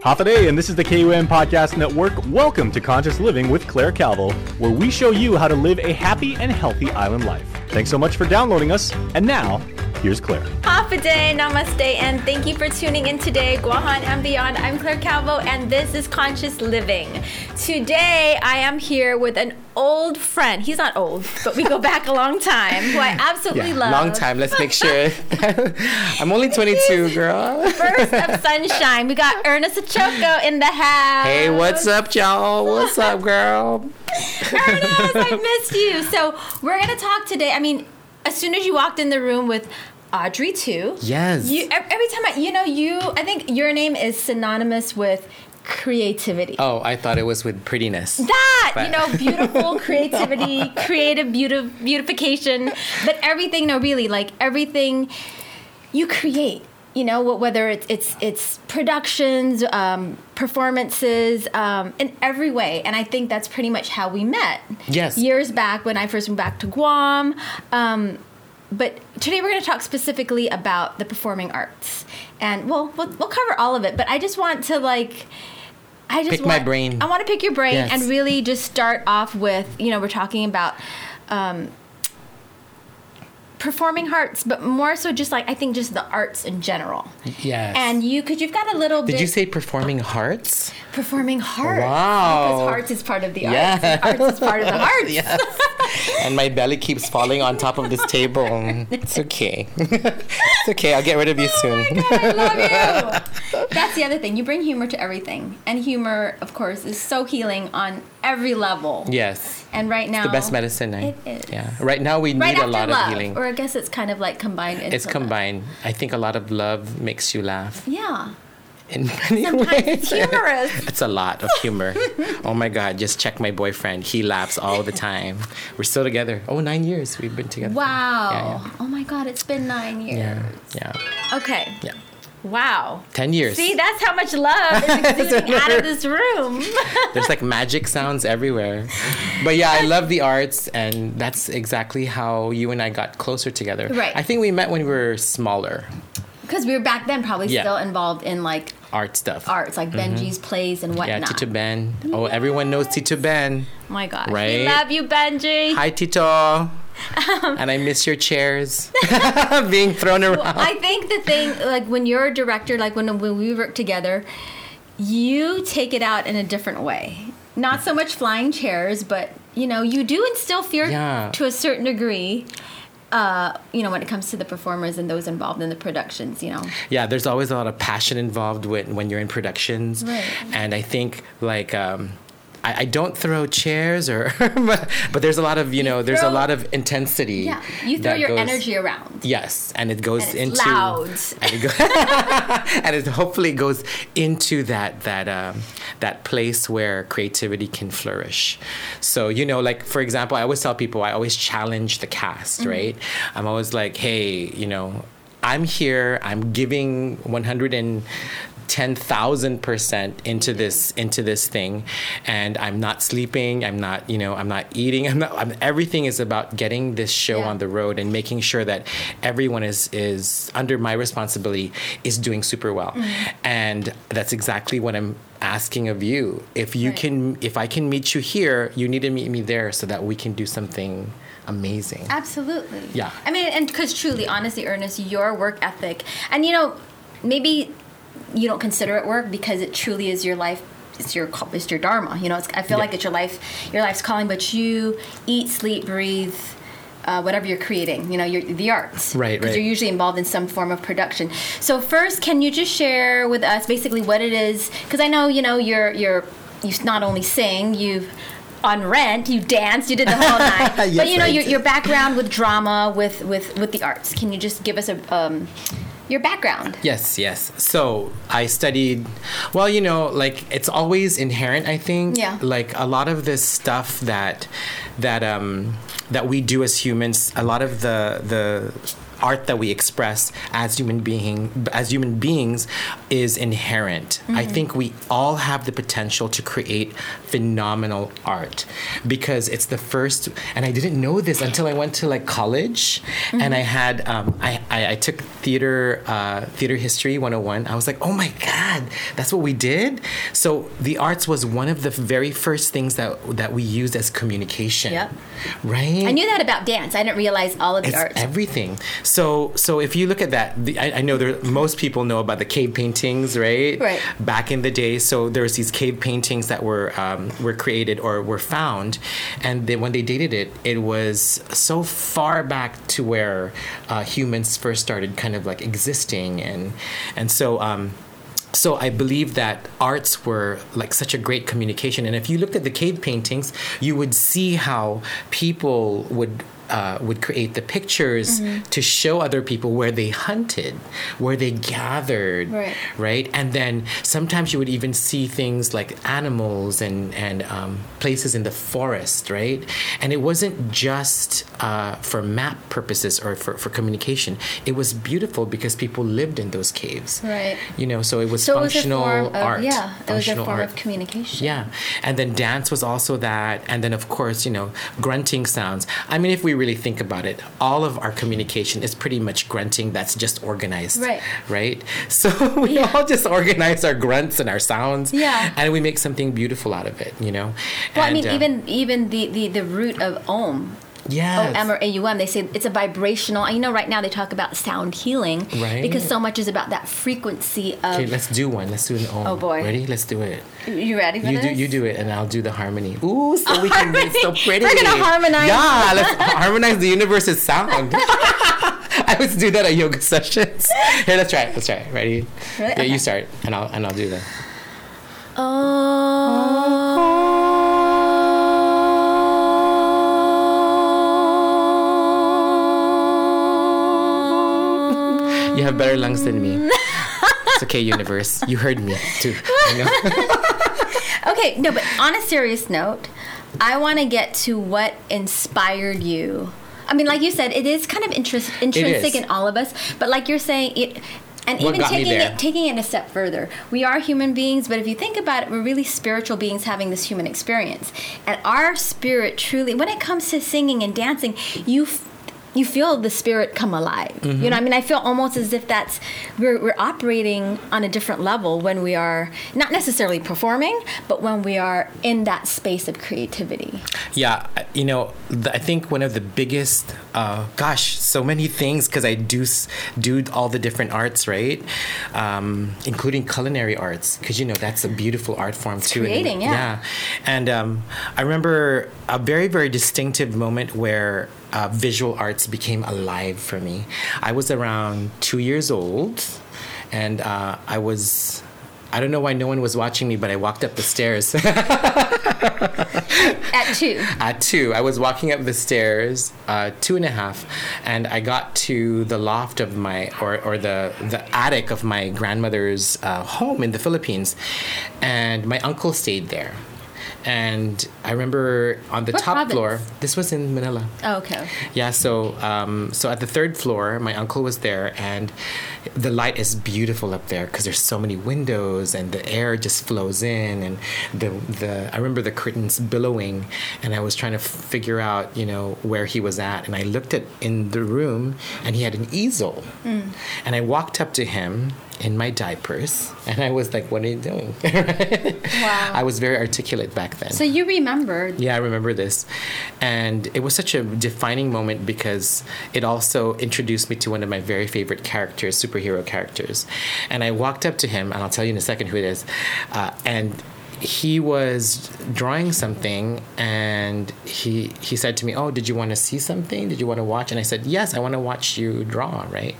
Hafa and this is the KUM Podcast Network. Welcome to Conscious Living with Clare Calvo, where we show you how to live a happy and healthy island life. Thanks so much for downloading us. And now, here's Clare. Hafa adai, namaste, and thank you for tuning in today, Guahan and beyond. I'm Clare Calvo, and this is Conscious Living. Today, I am here with an old friend. He's not old, but we go back a long time, who I absolutely Yeah, love. long time. Let's make sure. I'm only 22, girl. First of sunshine, we got Ernest Ochoco in the house. Hey, what's up, y'all? What's up, girl? Ernest, I missed you. So we're gonna talk today. I mean, as soon as you walked in the room with Audrey too. Yes. You every time I, you know, you. I think your name is synonymous with creativity. Oh, I thought it was with prettiness. That But- you know, beautiful creativity, creative beauty, beautification, but everything. No, really, like everything you create. You know, whether it's it's it's productions, um, performances, um, in every way, and I think that's pretty much how we met. Yes. years back when I first went back to Guam. Um, but today we're going to talk specifically about the performing arts, and well, we'll we'll cover all of it. But I just want to like. I just Pick my brain. I want to pick your brain Yes. and really just start off with you know we're talking about um, performing arts, but more so just like I think just the arts in general. Yes. And you, because you've got a little Did bit you say performing hearts? performing hearts. Wow. Because hearts is part of the arts. Yeah. and Arts is part of the arts. yes. and my belly keeps falling on top of this table. It's okay. it's okay. I'll get rid of you oh soon. Oh my God, I love you. That's the other thing. You bring humor to everything, and humor, of course, is so healing on every level. yes. And right now, The best medicine. I, It is. Yeah. Right now we Right need a lot love, of healing. or I guess it's kind of like combined. Into it's love. combined. I think a lot of love makes you laugh Yeah. in many Sometimes ways. it's humorous. It's a lot of humor. oh my God, just check my boyfriend. He laughs all the time. We're still together. Oh, nine years we've been together. Wow. Yeah, Oh my God, it's been nine years. yeah. Yeah. Okay. Yeah. Wow. 10 years. See, that's how much love is exuding out of this room. There's like magic sounds everywhere. But yeah, I love the arts, and that's exactly how you and I got closer together. Right. I think we met when we were smaller. Because we were back then probably Yeah. still involved in like Art stuff. arts, like Benji's plays and Mm-hmm. Yeah. Tito Ben. Oh, everyone knows Tito Ben. Oh My gosh. We love you, Benji. Hi, Tito. and I miss your chairs being thrown around. I think the thing, like when you're a director, like when, when we work together, you take it out in a different way. Not so much flying chairs, but you know, you do instill fear Yeah. to a certain degree. Uh, you know, when it comes to the performers and those involved in the productions, you know. yeah there's always a lot of passion involved with when you're in productions Right. and i think like um I, I don't throw chairs or but, but there's a lot of you know there's a lot of intensity Yeah, you throw your goes- energy around. yes and it goes And it's into loud. and it, go, and it hopefully goes into that that um, that place where creativity can flourish. So you know, like for example, I always tell people I always challenge the cast, Mm-hmm. right? I'm always like, hey, you know, I'm here. I'm giving 100 and. 10,000% into this into this thing and I'm not sleeping I'm not you know I'm not eating I'm not I'm, everything is about getting this show Yeah. on the road and making sure that everyone is is under my responsibility is doing super well Mm-hmm. and that's exactly what i'm asking of you if you Right. can if i can meet you here you need to meet me there so that we can do something amazing Absolutely. Yeah. I mean, and because truly, honestly, Ernest, your work ethic, and you know, maybe you don't consider it work because it truly is your life. It's your it's your dharma. You know, it's, I feel Yeah. like it's your life, your life's calling. But you eat, sleep, breathe. Uh, whatever you're creating, you know, you're, the arts, Right, Because right. you're usually involved in some form of production. So first, can you just share with us basically what it is? Because I know, you know, you're you're you not only sing, you've on Rent, you danced, you did the whole night. but you know, your, your background with drama, with with with the arts. Can you just give us a um, your background? Yes, yes. So I studied, well, you know, like it's always inherent. I think. Yeah. Like a lot of this stuff that that um that we do as humans, a lot of the the art that we express as human being as human beings is inherent. I think we all have the potential to create phenomenal art because it's the first and I didn't know this until I went to like college and I had um, I, I, I took theater uh, theater history 101 I was like oh my god that's what we did so the arts was one of the very first things that that we used as communication Yep. right I knew that about dance. I didn't realize all of the it's art. everything. So, so if you look at that, the, I, I know there most people know about the cave paintings, right? Right. Back in the day, so there was these cave paintings that were um, were created or were found, and then when they dated it, it was so far back to where uh, humans first started kind of like existing, and and so. Um, so I believe that arts were like such a great communication, and if you looked at the cave paintings, you would see how people would. Uh, would create the pictures Mm-hmm. to show other people where they hunted, where they gathered, Right. right? And then sometimes you would even see things like animals and and um, places in the forest, right? And it wasn't just uh, for map purposes or for, for communication. It was beautiful because people lived in those caves, Right. You know, so it was so it was a functional form of art. yeah, it was a functional form art. of communication. Yeah, and then dance was also that, and then of course you know grunting sounds. I mean, if we really think about it, all of our communication is pretty much grunting. That's just organized, Right. Right. So we Yeah. all just organize our grunts and our sounds, Yeah. and we make something beautiful out of it. You know. Well, I mean, uh, even even the, the, the root of Om, yeah, OM or AUM, they say it's a vibrational. You know, right now they talk about sound healing, Right. Because so much is about that frequency of. Okay, let's do one. Let's do an om. Oh, boy. Ready? Let's do it. you ready for You this? do you do it, and I'll do the harmony. Ooh, so we can make so pretty. We're gonna harmonize. Yeah, let's harmonize the universe's sound. I always do that at yoga sessions. Here, let's try it. Let's try it. Ready? Really? Yeah, you start, and I'll and I'll do that. Oh, You have better lungs than me. It's okay, universe. You heard me too. I know. Okay, no, but on a serious note, I want to get to what inspired you. I mean, like you said, it is kind of interest, intrinsic in all of us, but like you're saying, it. And What even taking it, taking it a step further, we are human beings, but if you think about it, we're really spiritual beings having this human experience. And our spirit truly, when it comes to singing and dancing, you f- you feel the spirit come alive. Mm-hmm. You know, I mean, I feel almost as if that's we're we're operating on a different level when we are not necessarily performing, but when we are in that space of creativity. Yeah, you know, the, I think one of the biggest, uh, gosh, so many things because I do do all the different arts, right? Um, including culinary arts, because you know that's a beautiful art form too. And- creating, yeah. yeah. And um, I remember a very very distinctive moment where. Uh, visual arts became alive for me. I was around two years old, and uh, I was. I don't know why no one was watching me, but I walked up the stairs. At two, At two, I was walking up the stairs, uh, two and a half, and I got to the loft of my, or, or the, the attic of my grandmother's uh, home in the Philippines, and my uncle stayed there. And I remember on the What top province? floor, this was in Manila. oh, okay. Yeah, so um, so at the third floor, my uncle was there, and the light is beautiful up there because there's so many windows, and the air just flows in, and the the I remember the curtains billowing, and I was trying to figure out you know where he was at, and I looked at in the room, and he had an easel, and I walked up to him in my diapers, and I was like, "What are you doing?" Wow. I was very articulate back then. So you remembered. Yeah, I remember this. And it was such a defining moment because it also introduced me to one of my very favorite characters, superhero characters. And I walked up to him, and I'll tell you in a second who it is. Uh, and he was drawing something and he he said to me oh did you want to see something did you want to watch and i said yes i want to watch you draw right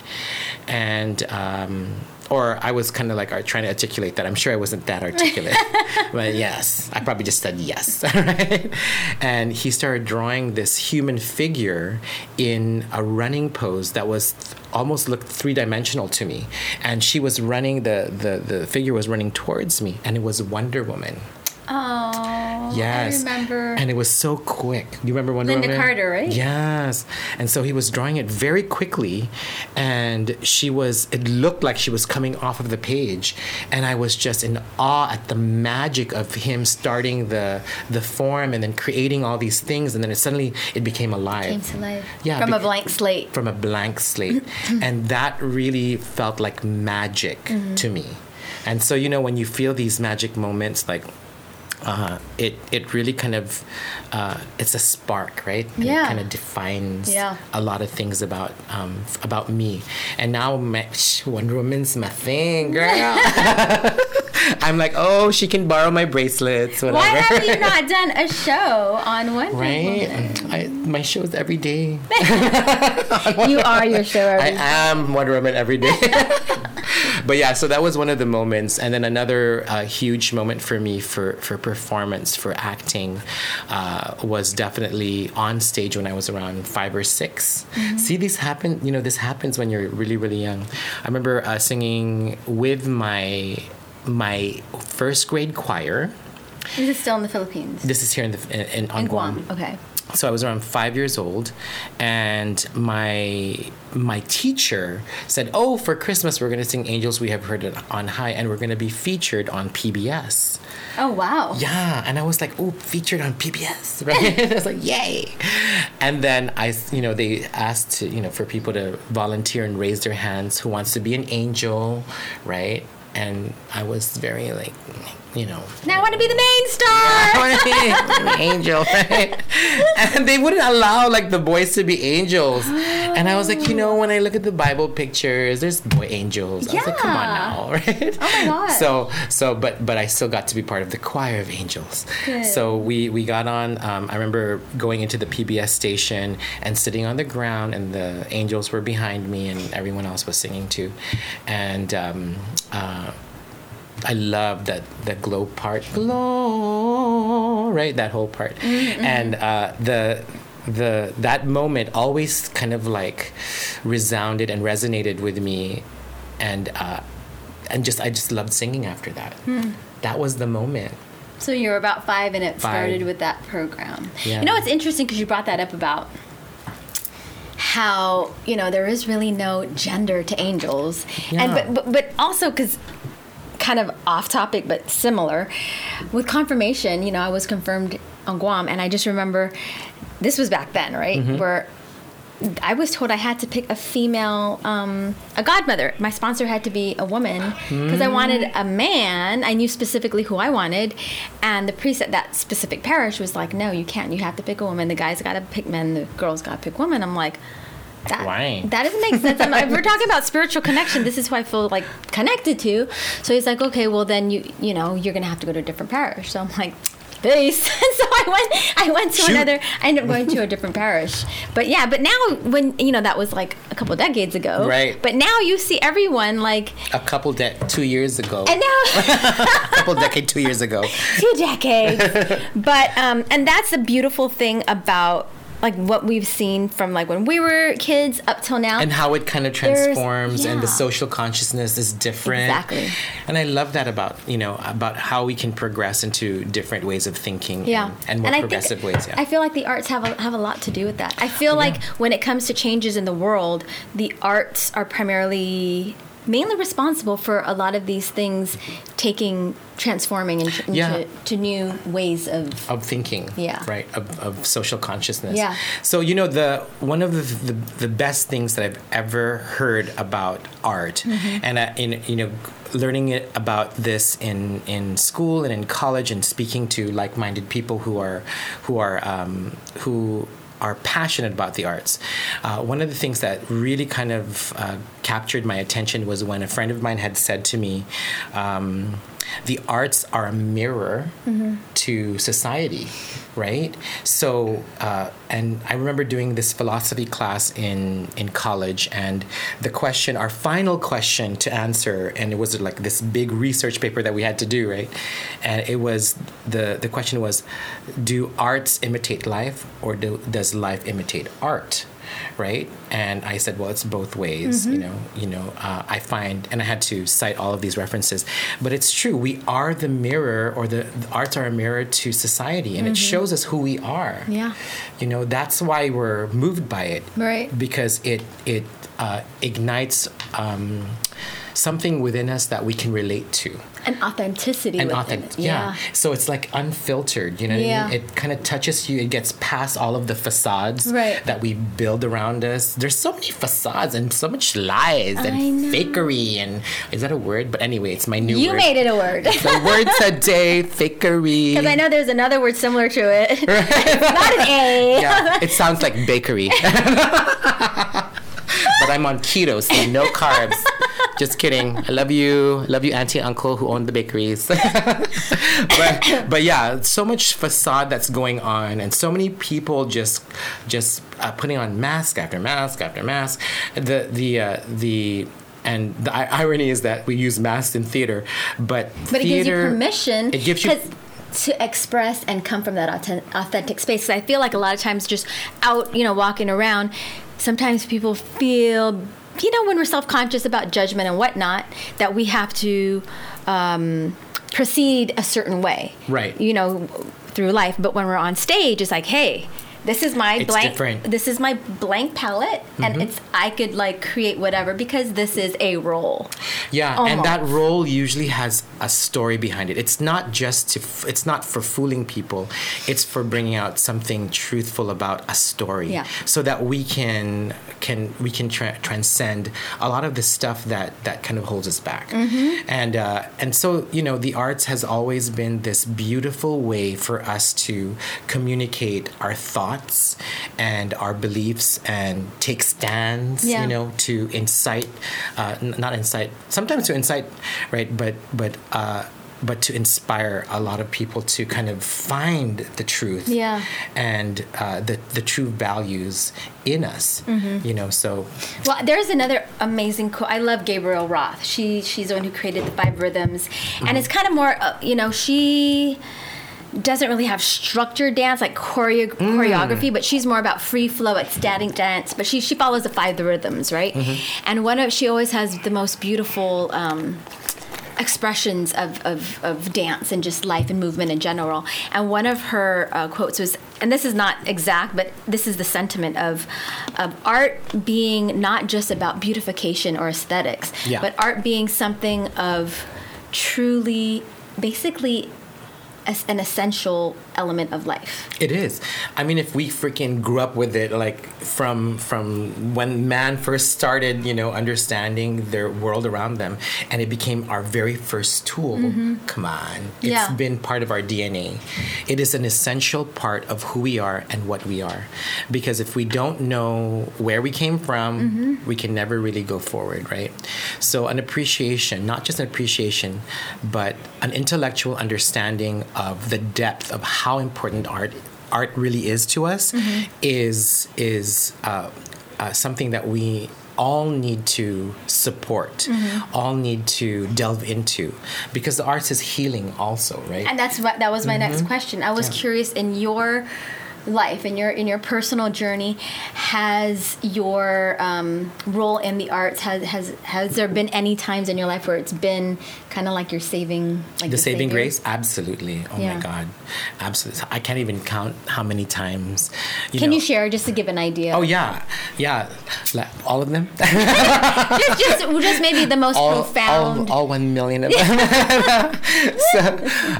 and um, or I was kind of like trying to articulate that. I'm sure I wasn't that articulate, but yes, I probably just said yes. right? And he started drawing this human figure in a running pose that was almost looked three dimensional to me. And she was running, the, the, the figure was running towards me, and it was Wonder Woman. Oh. Yes. I remember. And it was so quick. You remember Wonder Linda Woman? Carter, right? Yes. And so he was drawing it very quickly, and she was. It looked like she was coming off of the page, and I was just in awe at the magic of him starting the the form and then creating all these things, and then it suddenly it became alive. Came to life. Yeah, From a blank slate. from a blank slate. and that really felt like magic Mm-hmm. to me. And so, you know, when you feel these magic moments, like, uh, it it really kind of uh, it's a spark, right? And Yeah. It kind of defines Yeah. a lot of things about um, about me. And now my, sh- Wonder Woman's my thing, girl. I'm like, oh, she can borrow my bracelets, whatever. Why have you not done a show on Wonder Right, Woman? I, my shows every day. You are your show. Every day. I Every am Wonder Woman every day. but yeah, so that was one of the moments, and then another uh, huge moment for me for for performance for acting uh, was definitely on stage when I was around five or 6 See, this happen. You know, this happens when you're really really young. I remember uh, singing with my my first grade choir. This is still in the Philippines. This is here in the in, in, on in Guam. Guam. Okay. So I was around five years old, and my my teacher said, "Oh, for Christmas we're going to sing Angels We Have Heard It on High, and we're going to be featured on PBS." Oh wow. Yeah, and I was like, "Oh, featured on PBS!" Right? I was like, "Yay!" And then I, you know, they asked to, you know, for people to volunteer and raise their hands who wants to be an angel, right? And I was very like, you know, Now I want to be the main I star. want to be an angel, right? And they wouldn't allow like the boys to be angels. And I was like, you know, when I look at the Bible pictures, there's boy angels. I was like, come on now, right? Oh my gosh. So, so, but, but I still got to be part of the choir of angels. Good. So we we got on. Um, I remember going into the PBS station and sitting on the ground, and the angels were behind me, and everyone else was singing too. And um, uh, I love that the glow part, glow, right? That whole part, and uh, the the that moment always kind of like resounded and resonated with me, and uh, and just I just loved singing after that. That was the moment. so you were about five, and it Five. started with that program. Yeah. You know, it's interesting because you brought that up about how you know there is really no gender to angels, and but but, but also because kind of off topic but similar with confirmation you know i was confirmed on guam and i just remember this was back then right Mm-hmm. where I was told I had to pick a female, um, a godmother. My sponsor had to be a woman because I wanted a man. I knew specifically who I wanted, and the priest at that specific parish was like, "No, you can't. You have to pick a woman. The guys got to pick men. The girls got to pick women." I'm like, that, Why? That doesn't make sense. I'm, we're talking about spiritual connection. This is who I feel like connected to. So he's like, "Okay, well then you you know you're gonna have to go to a different parish." So I'm like. Peace. so I went. I went to Shoot. another. I ended up going to a different parish. But yeah. But now, when you know, that was like a couple decades ago. Right. But now you see everyone like, A couple de- two years ago, and now a couple decade two years ago. two decades. but um, and that's the beautiful thing about like what we've seen from like when we were kids up till now. and how it kind of transforms and the social consciousness is different Exactly. and i love that about you know about how we can progress into different ways of thinking yeah, and, and more I progressive think, ways yeah I feel like the arts have a, have a lot to do with that. I feel like when it comes to changes in the world, the arts are primarily mainly responsible for a lot of these things taking transforming into, into Yeah. to new ways of of thinking Yeah. right of, of social consciousness Yeah. so you know the one of the, the, the best things that i've ever heard about art Mm-hmm. and I, in you know learning it about this in in school and in college and speaking to like-minded people who are who are um, who are passionate about the arts. Uh, one of the things that really kind of uh, captured my attention was when a friend of mine had said to me, um, the arts are a mirror to society, right? So, uh, and I remember doing this philosophy class in in college, and the question, our final question to answer, and it was like this big research paper that we had to do, right? And it was the the question was, do arts imitate life, or do, does life imitate art? Right? And I said, well, it's both ways. You know, you know, uh, I find, and I had to cite all of these references, but it's true. We are the mirror, or the, the arts are a mirror to society, and it shows us who we are. Yeah. You know, that's why we're moved by it, Right. Because it it uh, ignites. Um, Something within us that we can relate to An authenticity. within authentic. it. Yeah. So it's like unfiltered. You know what I mean? It kind of touches you. It gets past all of the facades Right. that we build around us. There's so many facades and so much lies I and know. fakery and is that a word? But anyway, it's my new You word. made it a word. the word today, fakery. Because I know there's another word similar to it. it's not an A. yeah, it sounds like bakery. but I'm on keto, so no carbs. Just kidding. I love you. Love you, auntie, uncle who own the bakeries. but, but yeah, so much facade that's going on, and so many people just just uh, putting on mask after mask after mask. The the uh, the and the i- irony is that we use masks in theater, but But it gives you permission. It gives you to express and come from that authen- authentic space. I feel like a lot of times just out, you know, walking around, sometimes people feel, you know, when we're self conscious about judgment and whatnot, that we have to um, proceed a certain way. Right. You know, through life. But when we're on stage, it's like, hey, this is my It's blank. different. Mm-hmm. This is my blank palette, and it's I could like create whatever because this is a role. Yeah, and that role usually has a story behind it. It's not just to, f- it's not for fooling people. It's for bringing out something truthful about a story, Yeah. so that we can can we can tra- transcend a lot of the stuff that that kind of holds us back. Mm-hmm. And uh, and so you know, the arts has always been this beautiful way for us to communicate our thoughts and our beliefs and take stands. Yeah. You know, to incite, uh, n- not incite, sometimes to incite, right? But but uh, but to inspire a lot of people to kind of find the truth, Yeah. and uh, the the true values in us. Mm-hmm. You know, so Well, there's another amazing quote. I love Gabrielle Roth. She she's the one who created the five rhythms, and it's kind of more, uh, you know, she doesn't really have structured dance like choreo- choreography, but she's more about free flow, ecstatic dance. But she she follows the five rhythms, right? And one of she always has the most beautiful. Um, expressions of, of, of dance and just life and movement in general. And one of her uh, quotes was, and this is not exact, but this is the sentiment of, of art being not just about beautification or aesthetics, Yeah. but art being something of truly, basically, an essential element of life. It is. I mean, if we freaking grew up with it, like from from when man first started, you know, understanding their world around them, and it became our very first tool. Come on, it's Mm-hmm. Yeah. been part of our DNA. It is an essential part of who we are and what we are, because if we don't know where we came from, Mm-hmm. we can never really go forward, right? So an appreciation, not just an appreciation, but an intellectual understanding of the depth of how important art art really is to us is is uh, uh, something that we all need to support, all need to delve into, because the arts is healing also, right? And that's what that was my next question. I was Yeah. curious in your life in your in your personal journey has your um, role in the arts has has has there been any times in your life where it's been kind of like your saving like the your saving savior? grace absolutely oh Yeah. my god absolutely i can't even count how many times you can know, you share just to give an idea oh yeah yeah like, all of them just, just just maybe the most all, profound all, all one million of them so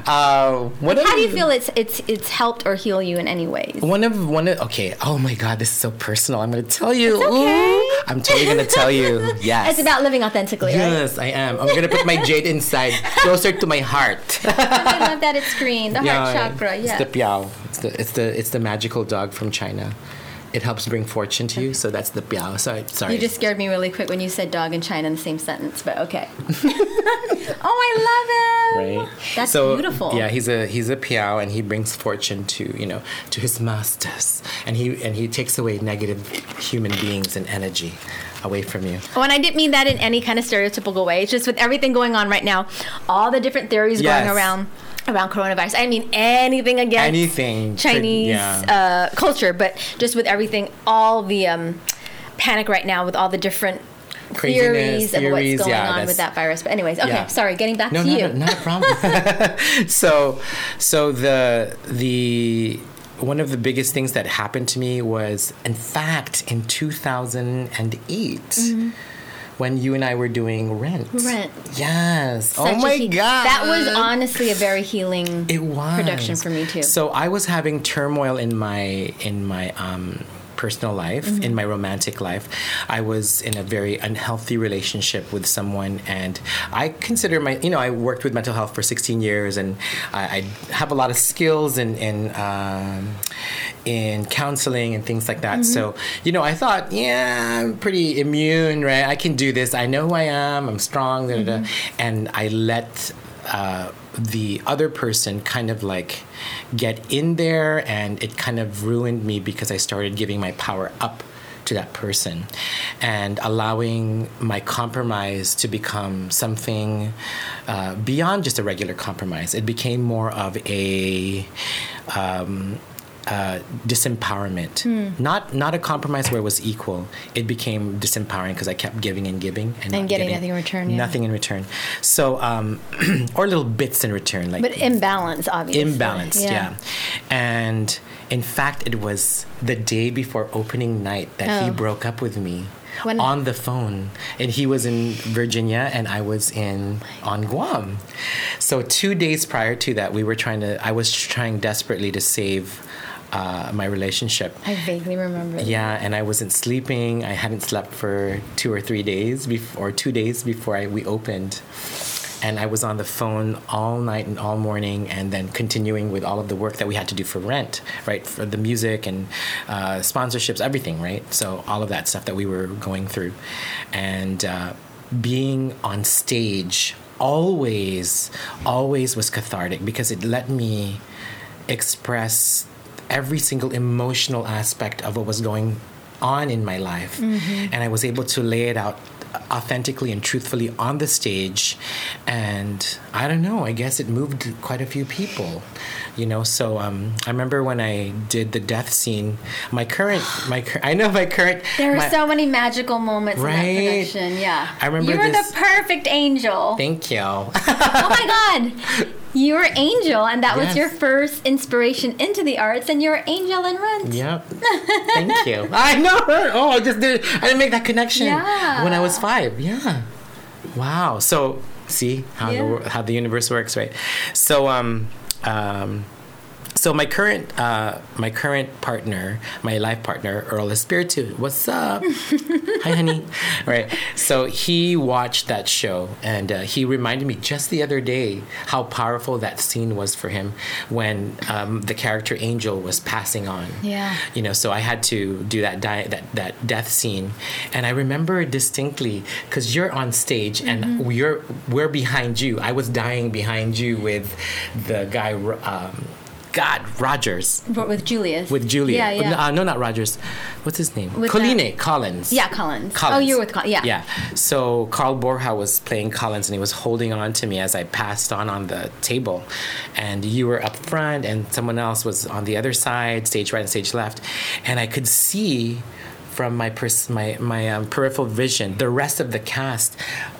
uh, one how do you feel it's it's it's helped or heal you in any ways One of one of okay. Oh my God, this is so personal. I'm gonna tell you. It's okay. Ooh, I'm totally gonna tell you. Yes. it's about living authentically right Yes, I am. I'm gonna put my jade inside, closer to my heart. i love that it's green the heart chakra It's yeah the piao. It's the it's the it's the magical dog from China. It helps bring fortune to you. So that's the piao. Sorry, sorry. You just scared me really quick when you said dog and China in the same sentence, but okay. oh, I love it. right? That's so, beautiful. Yeah, he's a he's a piao, and he brings fortune to you know to his masters, and he and he takes away negative human beings and energy away from you. Oh, and I didn't mean that in any kind of stereotypical way. It's just with everything going on right now, all the different theories Yes. going around around coronavirus. I mean anything against Anything. Chinese Yeah. uh, culture, but just with everything, all the um, panic right now with all the different Craziness, theories, of what's going yeah, on with that virus. But anyways, okay, Yeah. sorry, getting back no, to no, you. no, not a problem. so, so the the one of the biggest things that happened to me was, in fact, in 2008. When you and I were doing Rent. Mm-hmm. Rent. Yes. Such oh my he- God. That was honestly a very healing It was production for me too. So I was having turmoil in my in my um, personal life, Mm-hmm. in my romantic life. I was in a very unhealthy relationship with someone, and I consider my you know I worked with mental health for 16 years, and I, I have a lot of skills in in um, in counseling and things like that. Mm-hmm. So you know I thought, yeah, I'm pretty immune, right? I can do this. I know who I am. I'm strong. Da, da, da. Mm-hmm. And I let uh, the other person kind of like get in there and it kind of ruined me because I started giving my power up to that person and allowing my compromise to become something uh, beyond just a regular compromise. It became more of a um, uh, disempowerment. Not not a compromise where it was equal. It became disempowering because I kept giving and giving and, And not getting nothing in return, yeah. Nothing in return. So um, or little bits in return, like but imbalance, obviously. imbalanced. Yeah. and in fact, it was the day before opening night that he Oh. broke up with me. When- on the phone, and he was in Virginia, and I was in on Guam. So two days prior to that, we were trying to. I was trying desperately to save uh, my relationship. I vaguely remember. that. Yeah, and I wasn't sleeping. I hadn't slept for two or three days before, or two days before I, we opened. And I was on the phone all night and all morning, and then continuing with all of the work that we had to do for rent, right? For the music and uh, sponsorships, everything, right? So all of that stuff that we were going through, and uh, being on stage always, always was cathartic because it let me express every single emotional aspect of what was going on in my life. And I was able to lay it out authentically and truthfully on the stage. And I don't know, I guess it moved quite a few people, you know. So um, I remember when I did the death scene, my current, my cur- I know my current. There my- were so many magical moments in Right. that production. Yeah. I remember You were this- the perfect angel. Thank you. oh my God. You were angel, and that was your first inspiration into the arts, and you're angel in Rent. Yep. Thank you. I know her. Oh, I just did. I didn't make that connection Yeah. when I was five. Yeah. Wow. So see how the Yeah. wor- how the universe works, right? So um um. So my current uh, my current partner, my life partner, Earl Espiritu. What's up? Hi, honey. Right. So he watched that show, and uh, he reminded me just the other day how powerful that scene was for him when um, the character Angel was passing on Yeah. you know so i had to do that di- that that death scene and i remember distinctly because you're on stage and we're we're behind you i was dying behind you with the guy um, god rogers With Julius. with julia Yeah, yeah. no, uh, no not rogers what's his name With colline the- collins yeah, Collins. Collins. Oh, you were with Collins. Yeah. Yeah. So Carl Borja was playing Collins and he was holding on to me as I passed on on the table. And you were up front and someone else was on the other side, stage right and stage left. And I could see from my pers- my my um, peripheral vision the rest of the cast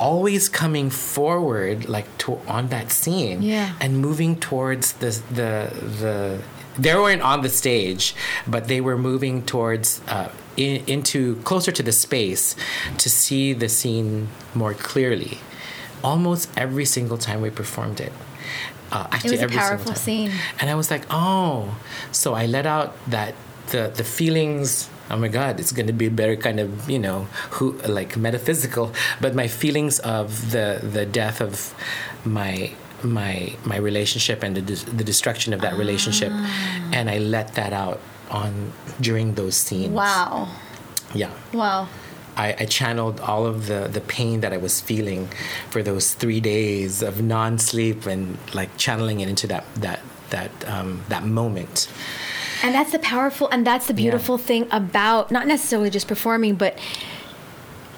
always coming forward like to- on that scene Yeah. and moving towards the the the they weren't on the stage, but they were moving towards uh, in, into closer to the space to see the scene more clearly. Almost every single time we performed it. Uh, actually, was a every single powerful scene. And I was like, oh, so I let out that the the feelings. Oh my God, it's going to be very kind of you know who like metaphysical, but my feelings of the the death of my my my relationship and the the destruction of that relationship, Ah. and I let that out on during those scenes. Wow. Yeah. Wow. I, I channeled all of the, the pain that I was feeling for those three days of non sleep and like channeling it into that that that um, that moment. And that's the powerful and that's the beautiful thing about not necessarily just performing, but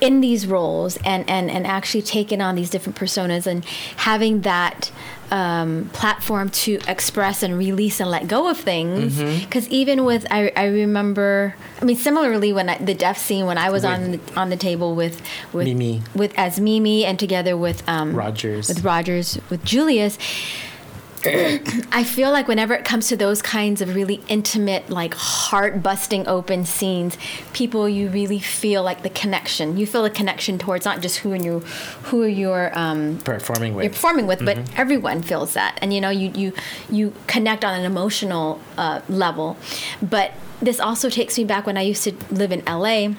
in these roles and, and, and actually taking on these different personas and having that um, platform to express and release and let go of things. Because even with, I, I remember, I mean, similarly when I, the deaf scene when I was on the, on the table with with Mimi. with as Mimi and together with um, Rogers. with Rogers with Julius. I feel like whenever it comes to those kinds of really intimate, like heart busting open scenes, people you really feel like the connection. You feel a connection towards not just who and you who you're um, Performing with. you're performing with, Mm-hmm. but everyone feels that, and you know you you you connect on an emotional uh, level. But this also takes me back when I used to live in LA.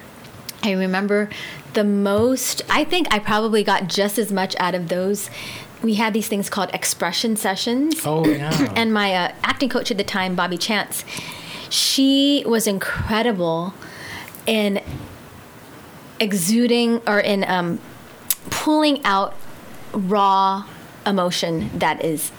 I remember the most. I think I probably got just as much out of those. We had these things called expression sessions oh yeah. and my uh, acting coach at the time, Bobby Chance, she was incredible in exuding or in um, pulling out raw emotion that is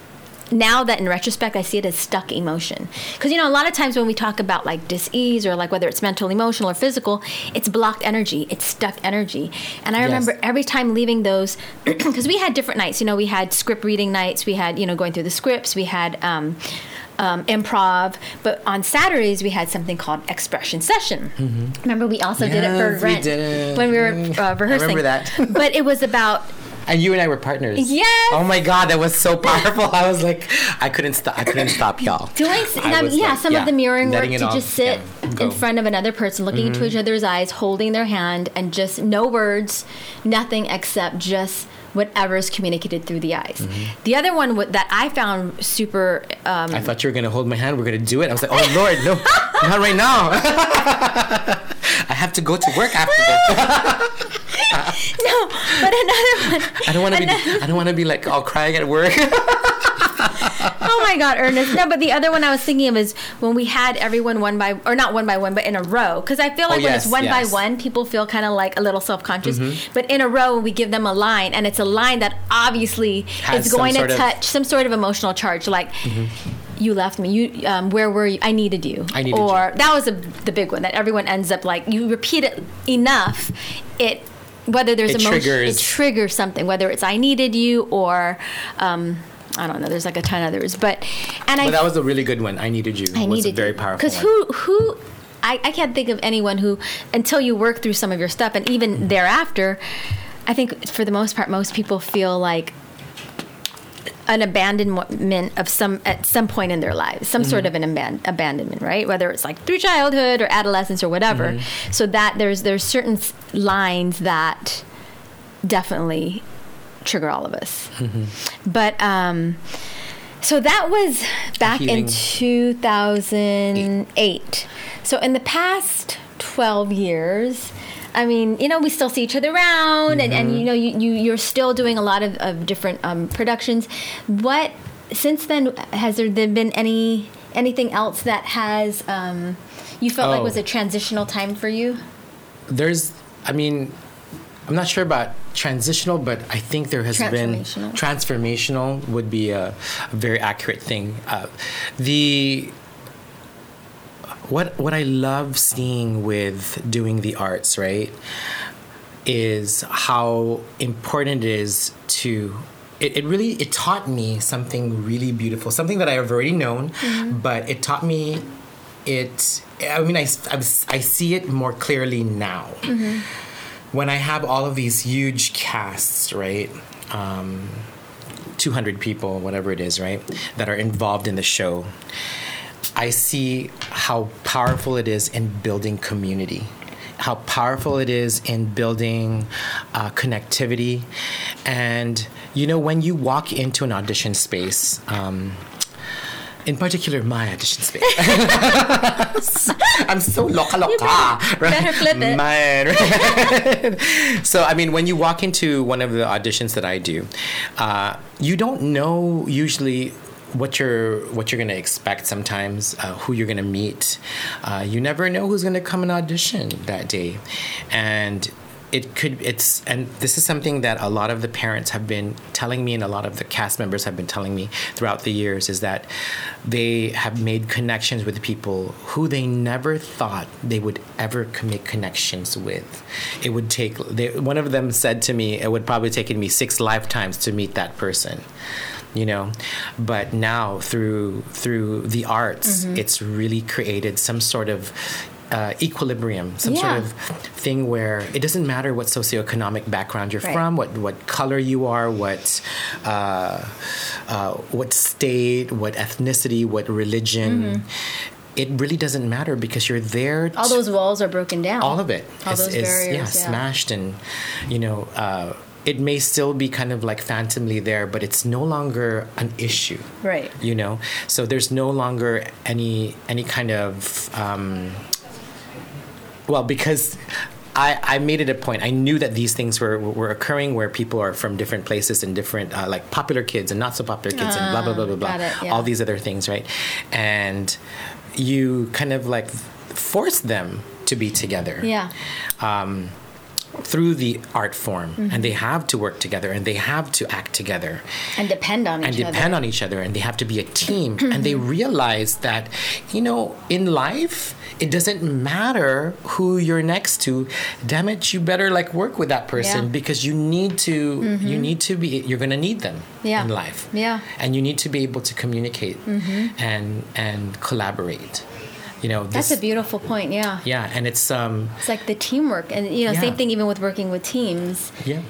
now that in retrospect I see it as stuck emotion. Because you know, a lot of times when we talk about like dis-ease or like whether it's mental, emotional, or physical, it's blocked energy, it's stuck energy. And I Yes. remember every time leaving those, because we had different nights. You know, we had script reading nights, we had you know going through the scripts, we had. Um, um, improv, but on Saturdays we had something called expression session. Remember, we also did it for Yes, we Rent it. when we were Mm. uh, rehearsing. remember that. but it was about And you and I were partners. Yes. Oh my god, that was so powerful. I was like, I couldn't stop. I couldn't stop y'all. doing s- I um, yeah like, some of the mirroring work to just sit yeah, in front of another person looking into each other's eyes holding their hand and just no words nothing except just whatever is communicated through the eyes the other one wa- that i found super um, I thought you were gonna hold my hand. We're gonna do it. I was like, oh lord, no, not right now. I have to go to work after this. no but another one I don't want to be. I don't want to be like all crying at work. oh my god ernest. No but the other one i was thinking of is when we had everyone one by or not one by one but in a row. Because i feel like when it's one yes. by one people feel kind of like a little self-conscious. But in a row we give them a line and it's a line that obviously Has is going to sort of- touch some sort of emotional charge like you left me. You um, where were you? I needed you. I needed or that was a, the big one that everyone ends up like you repeat it enough it whether there's It emotion triggers- it triggers something whether it's i needed you or um, I don't know. There's like a ton of others, but and I But that was a really good one. I needed you. I was needed a very powerful. because who who I, I can't think of anyone who until you work through some of your stuff and even Mm-hmm. thereafter, I think for the most part most people feel like an abandonment of some at some point in their lives, some sort of an aban- abandonment, right? Whether it's like through childhood or adolescence or whatever. Mm-hmm. So that there's there's certain lines that definitely trigger all of us. Mm-hmm. But um, so that was back in Healing. 2008. So in the past 12 years, I mean, you know, we still see each other around, and, and you know, you, you you're still doing a lot of, of different um, productions. What since then has there been any anything else that has um, you felt like Oh. was a transitional time for you? there's i mean i'm not sure about transitional but i think there has been Transformational. transformational would be a, a very accurate thing. Uh, the what what i love seeing with doing the arts right is how important it is to it, it really it taught me something really beautiful something that i have already known but it taught me it i mean I, I, I see it more clearly now when i have all of these huge casts right um, 200 people whatever it is right that are involved in the show I see how powerful it is in building community, how powerful it is in building uh, connectivity. And, you know, when you walk into an audition space, um, in particular, my audition space. I'm so loca loca. better- better flip it. Man. so, I mean, when you walk into one of the auditions that I do, uh, you don't know usually what you're what you're gonna expect sometimes uh, who you're gonna meet uh, you never know who's gonna come and audition that day and it could it's and this is something that a lot of the parents have been telling me and a lot of the cast members have been telling me throughout the years is that they have made connections with people who they never thought they would ever make connections with it would take they, one of them said to me it would probably taken me six lifetimes to meet that person you know but now through through the arts Mm-hmm. it's really created some sort of uh, equilibrium, some sort of thing where it doesn't matter what socioeconomic background you're Right. from, what what color you are, what uh, uh, what state, what ethnicity, what religion. It really doesn't matter because you're there. Mm-hmm. All those walls are broken down. all of it All is, those is, barriers, yeah, yeah. smashed and you know uh, it may still be kind of like phantomly there but it's no longer an issue Right. you know so there's no longer any any kind of um, well because I, I made it a point. I knew that these things were, were occurring where people are from different places and different, uh, like popular kids and not so popular kids and blah, blah, blah, blah, blah. it, yeah. All these other things, right? And you kind of like force them to be together Yeah. um, through the art form, Mm-hmm. and they have to work together, and they have to act together, And depend on and each depend other. on each other, and they have to be a team. and they realize that, you know, in life, it doesn't matter who you're next to. Damn it, you better like work with that person Yeah. Mm-hmm. because you need to. You need to be. You're gonna need them Yeah. in life. Yeah. and you need to be able to communicate and and collaborate. You know, That's a beautiful point. Yeah. yeah, and it's um It's like the teamwork, and you know, Yeah. same thing even with working with teams. Yeah.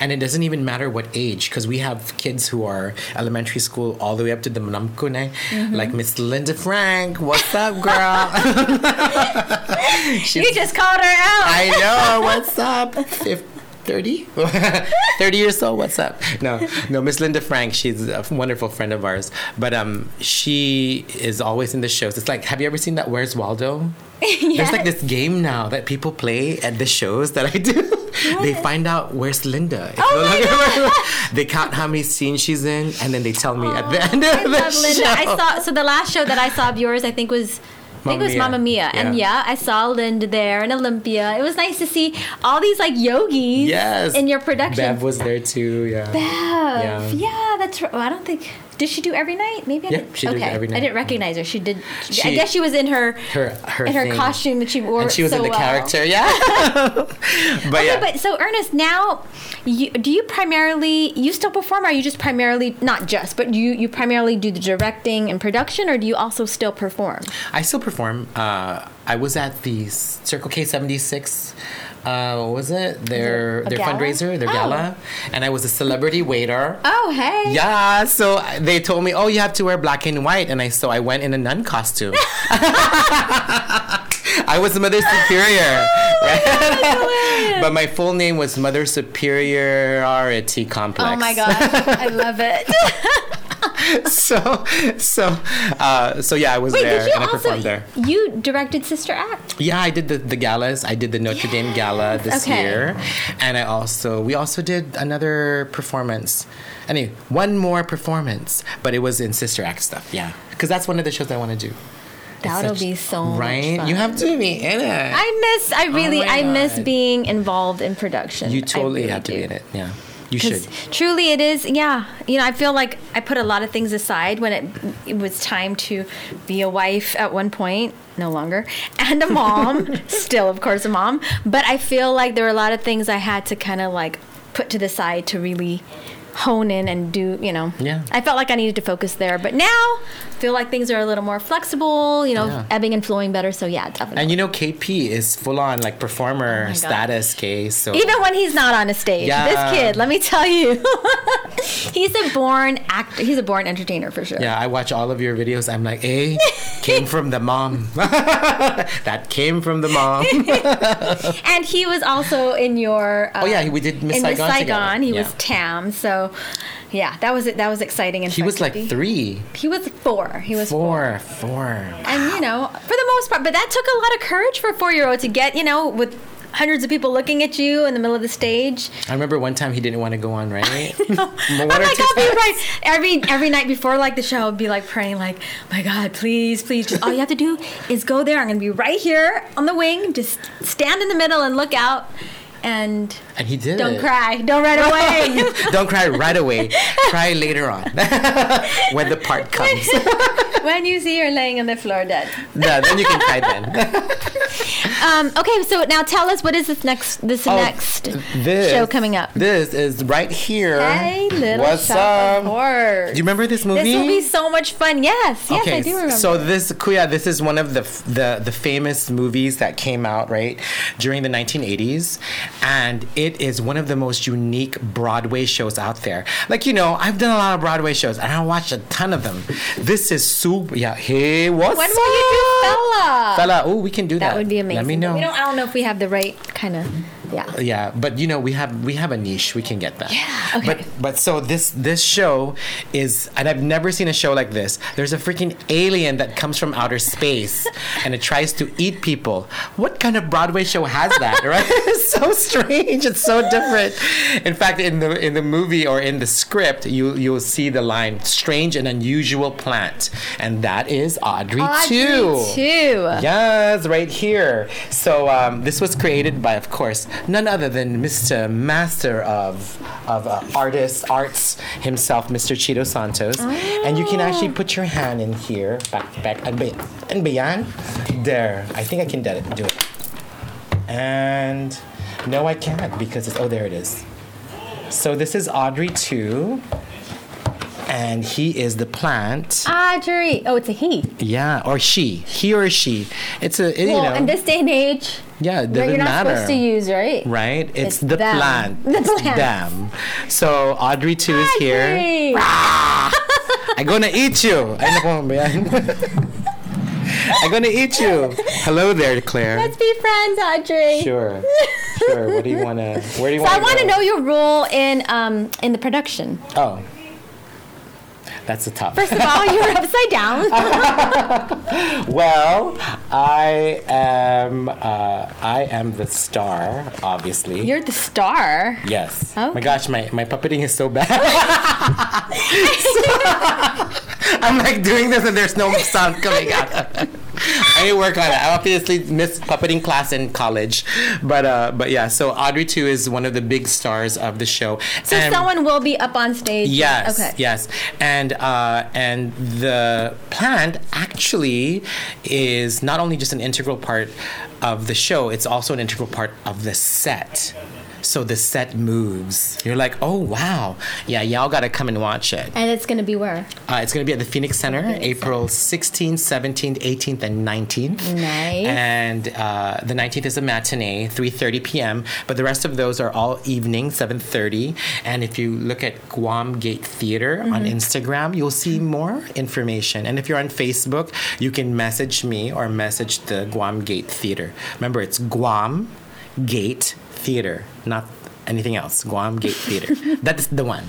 And it doesn't even matter what age, because we have kids who are elementary school all the way up to the Manamkune, Mm-hmm. like Miss Linda Frank. What's up, girl? You just called her out. I know. What's up? 30? 30 years old. What's up? No, no, Miss Linda Frank, she's a wonderful friend of ours. But um, she is always in the shows. It's like, have you ever seen that Where's Waldo? There's like this game now that people play at the shows that I do. They find out where's Linda. It's Oh no my longer- they count how many scenes she's in, and then they tell me at the end of I the love show. Linda. I saw so the last show that I saw of yours, I think was. I think it was Mamma Mamma Mia. And Yeah. I saw Linda there and Olympia. It was nice to see all these like yogis yes, in your production. Bev was there too. Yeah. Bev. Yeah. Yeah. that's right. Well, I don't think. Did she do every night? Maybe I she did okay. every I didn't recognize her. She did. I guess she was in her Her her in her thing. costume that she wore. and she was so in the well. character. Yeah. but Okay, yeah. but so Ernest, now, you, do you primarily you still perform? Or are you just primarily not just, but you you primarily do the directing and production, or do you also still perform? I still perform. Uh, I was at the Circle K seventy six. Uh, what was it? Their a their gala? fundraiser, their Oh. gala, and I was a celebrity waiter. Oh, hey. Yeah, so they told me, "Oh, you have to wear black and white," and I so I went in a nun costume. I was Mother Superior, right? but my full name was Mother Superiority Complex. Oh my gosh, I love it. so, so, uh, so yeah, I was Wait, there and I also performed there. you directed Sister Act? Yeah, I did the, the galas. I did the Notre Dame gala this okay. year, and I also we also did another performance. Anyway, one more performance, but it was in Sister Act stuff. Yeah, because that's one of the shows I want to do. That'll such- be so right. fun. You have to be in it. I miss. I really. Oh I miss being involved in production. you totally really have to do. be in it. Yeah, you should. Truly, it is. Yeah, you know, I feel like I put a lot of things aside when it, it was time to be a wife at one point. No longer, and a mom. still, of course, a mom. But I feel like there were a lot of things I had to kind of like put to the side to really hone in and do. You know. Yeah. I felt like I needed to focus there, but now I feel like things are a little more flexible. You know, Yeah. ebbing and flowing better. So yeah, definitely. And you know, KP is full on like performer Oh status case. So Even when he's not on a stage, Yeah. this kid, let me tell you, he's a born actor. He's a born entertainer for sure. Yeah, I watch all of your videos. I'm like, a came from the mom. that came from the mom. And he was also in your. Uh, Oh, yeah, we did Miss in Miss Saigon together. Saigon. He Yeah. was Tam. So, yeah, that was it. that was exciting. And he was like three, He was four. He was four. four, four. And you know, for the most part, but that took a lot of courage for a four-year-old to get. You know, with hundreds of people looking at you in the middle of the stage. I remember one time he didn't want to go on, right? One or like, be right. Every every night before like the show, I'll be like praying, like, my God, please, please, just all you have to do is go there. I'm gonna be right here on the wing. Just stand in the middle and look out, and And he did don't it. cry, don't run away. don't cry right away. cry later on when the part comes. when you see her laying on the floor dead. no, then you can cry then. um, okay, so now tell us what is this next this Oh, next this, show coming up? This is right here. Hey, little What's up? Do you remember this movie? This will be so much fun. Yes, yes, I do remember. So this Kuya, this is one of the the the famous movies that came out right during the 1980s, and it is one of the most unique Broadway shows out there. Like you know, I've done a lot of Broadway shows, and I watched a ton of them. This is super. Yeah. Hey, what's when will you do up? Fella? Fella, oh, we can do that. That would be amazing. Let me know. We don't, I don't know if we have the right kind of. Yeah. Yeah, but you know we have we have a niche. We can get that. Yeah, okay. But but so this this show is, and I've never seen a show like this. There's a freaking alien that comes from outer space, and it tries to eat people. What kind of Broadway show has that? Right? it's so strange. It's so different. In fact, in the in the movie or in the script, you you'll see the line "strange and unusual plant," and that is Audrey, Audrey II. too. Yes, right here. So um, this was created by, of course, none other than Mr. Master of of uh, artists, arts himself, Mr. Cheeto Santos. And you can actually put your hand in here, back, back, and, be- and beyond. There, I think I can do it. Do it. And no, I can't because it's oh, there it is. So this is Audrey II, and he is the plant. Ah, Audrey. Oh, it's a he. Yeah, or she, he or she. It's a you Well, know. in this day and age, yeah, it doesn't you're not matter. supposed to use, right? Right? It's, It's the them. plant. The plant. them. So Audrey II is here. Audrey. I'm gonna eat you. Ay, naku, ba yan? I'm gonna eat you. Hello there, Clare. Let's be friends, Audrey. Sure. Sure. What do you wanna where do you want? So I wanna want to go? know your role in um in the production. Oh. That's the top. First of all, you're upside down. well, I am uh, I am the star, obviously. You're the star. Yes. Okay. My gosh, my, my puppeting is so bad. I'm like doing this and there's no sound coming out. I need to work on it. I obviously missed puppeting class in college, but uh, but yeah. So Audrey II is one of the big stars of the show. So And- someone will be up on stage. Yes. Okay. Yes. And uh, and the plant actually is not only just an integral part of the show; it's also an integral part of the set. So the set moves. You're like, oh wow, yeah, y'all gotta come and watch it. And it's gonna be where? Uh, it's to be at the Phoenix Center, Phoenix April 16th, 17th, 18th, and 19th. Nice. And uh, the 19th is a matinee, 3:30 p.m. But the rest of those are all evening, 7:30. And if you look at Guam Gate Theater on Mm-hmm. Instagram, you'll see more information. And if you're on Facebook, you can message me or message the Guam Gate Theater. Remember, it's Guam Gate Theater, not anything else. Guam Gate Theater. That's the one.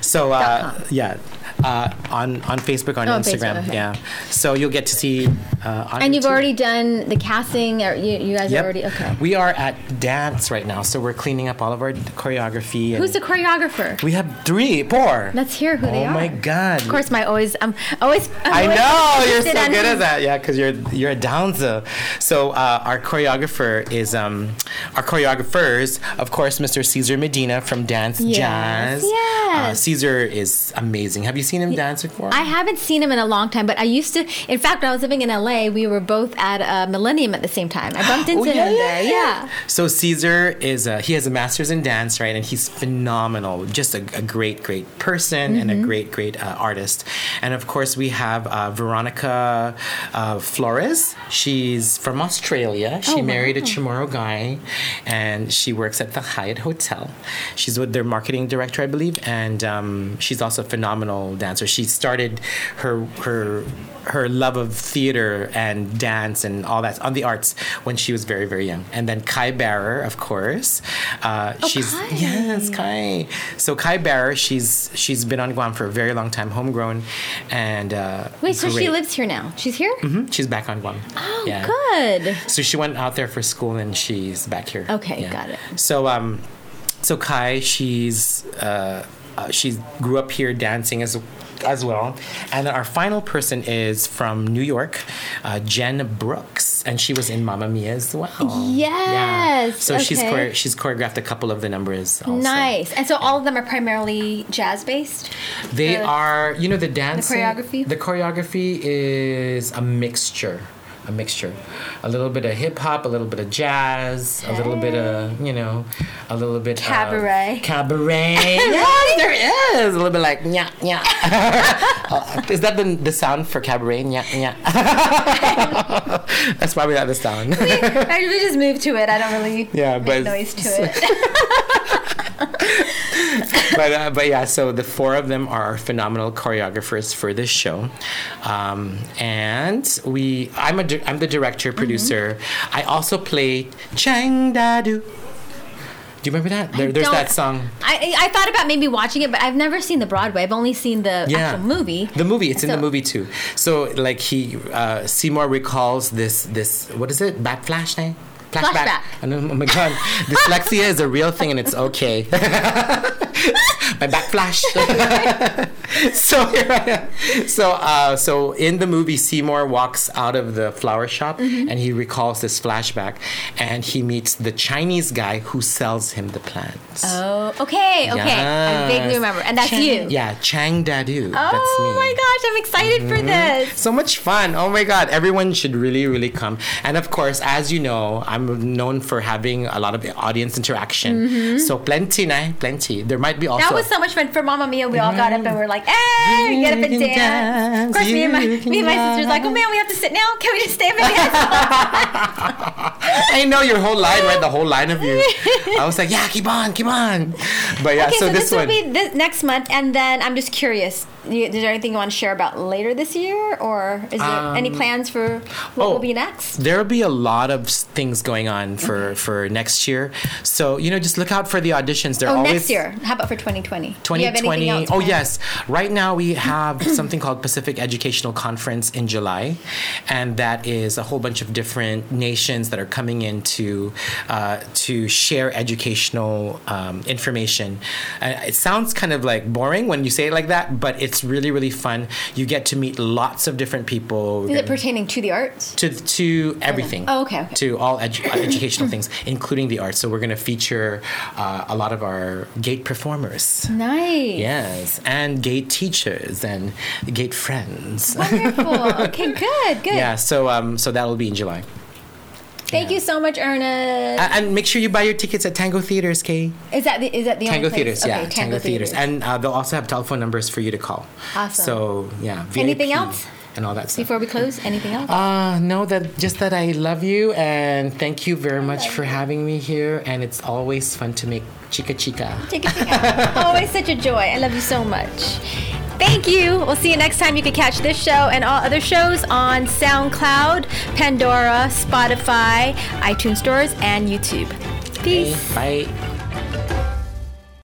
So uh, yeah, uh, on on Facebook, on Oh, Instagram, Facebook, okay. yeah. So you'll get to see. Uh, And you've YouTube. already done the casting, or you, you guys Yep. are already okay. We are at dance right now, so we're cleaning up all of our choreography. And Who's the choreographer? we have three, four. Let's hear who oh they are. Oh my god! Of course, my always I'm always. I'm I know you're so good at that. Yeah, because you're you're a dancer. So uh, our choreographer is um our choreographers, of course, Mr. Caesar Medina from Dance Yes, Jazz. Uh. Caesar is amazing. Have you seen him dance before? I haven't seen him in a long time, but I used to. In fact, when I was living in LA, we were both at uh, Millennium at the same time. I bumped into Oh, yeah, him yeah, there. Yeah. So Caesar is a, he has a master's in dance, right? And he's phenomenal, just a, a great, great person and Mm-hmm. a great, great uh, artist. And of course, we have uh, Veronica uh, Flores. She's from Australia. She Oh, married a. Chamorro guy, and she works at the Hyatt Hotel. She's with their marketing director, I believe, and um, she's also a phenomenal dancer. She started her her her love of theater and dance and all that on the arts when she was very very young. And then Kai Barrer, of course, uh, she's Kai. yes Kai. So Kai Barrer, she's she's been on Guam for a very long time, homegrown, and uh, Wait, so she lives here now? She's here? Mhm, She's back on Guam. Oh, Yeah. good. So she went out there for school and she's back here. Okay, got it. So um, so Kai, she's uh, uh, she grew up here dancing as as well, and then our final person is from New York, uh, Jen Brooks, and she was in Mamma Mia as well. Yes, So she's chore- she's choreographed a couple of the numbers. Also. Nice. And so all of them are primarily jazz based? They The- are, you know, the dance. choreography? The choreography is a mixture a mixture, a little bit of hip hop, a little bit of jazz, a little bit of you know, a little bit Cabaret. of cabaret. yes, there is a little bit like nya nya. Uh, is that the the sound for cabaret? Nya nya. That's probably not the sound. I we just moved to it. I don't really Yeah, but- noise to it. But uh, but yeah, so the four of them are phenomenal choreographers for this show, um, and we I'm a di- I'm the director producer. I also play Chang Dadu. Do you remember that? There, there's that song. I I thought about maybe watching it, but I've never seen the Broadway. I've only seen the Yeah, actual movie. The movie, it's in the movie too. So like he uh, Seymour recalls this this what is it? Backflash thing. Flashback. And oh my god, dyslexia is a real thing and it's okay. my back backflash. so here I am. So uh, so in the movie, Seymour walks out of the flower shop Mm-hmm. and he recalls this flashback, and he meets the Chinese guy who sells him the plants. Oh, okay, okay. I vaguely remember, and that's Chang- you. Yeah, Chang Dadu. Oh that's me. Mm-hmm. my gosh, I'm excited for this. So much fun. Oh my God. Everyone should really, really come. And of course, as you know, I'm known for having a lot of audience interaction. So plenty, plenty. There might be also. Mm-hmm. That was so much fun for Mamma Mia. We all got up and we are like, "Hey, we get up and You can dance." Of course, me and my me and my sister's like, "Oh man, we have to sit now. Can we just stay a minute?" I know your whole line, right? The whole line of you. I was like, yeah, keep on, keep on. But yeah, okay, so, so, this, this, will one. be this next month, and then I'm just curious. You- Is there anything you want to share about later this year, or is there any plans for what oh, will be next? There'll be a lot of things going on for for next year. So you know, just look out for the auditions. They're Oh, always next year. How about for 2020? Do you have 2020. else Oh, planned? yes. Right now, we have something called Pacific Educational Conference in July. And that is a whole bunch of different nations that are coming in to, uh, to share educational um, information. Uh, it sounds kind of like boring when you say it like that, but it's really, really fun. You get to meet lots of different people. Is it pertaining to the arts? to, to everything. Oh, okay, okay. To all edu- uh, educational things, including the arts. So we're going to feature uh, a lot of our gate performers. Nice. Yes, and gate teachers and gate friends. Wonderful. okay, good, good. yeah, so um, so that'll be in July. Thank you so much, Ernest. And make sure you buy your tickets at Tango Theaters, Kay. is that the, is that the Tango only place? Theaters, okay, yeah, Tango, Theaters, and uh, they'll also have telephone numbers for you to call. Awesome. So yeah, Anything else? And all that stuff. Before we close, anything else? Uh, no, that just that I love you and thank you very much for having me here. And it's always fun to make chica chica. Take a seat. Always such a joy. I love you so much. Thank you. We'll see you next time. You can catch this show and all other shows on SoundCloud, Pandora, Spotify, iTunes stores, and YouTube. Peace. Bye.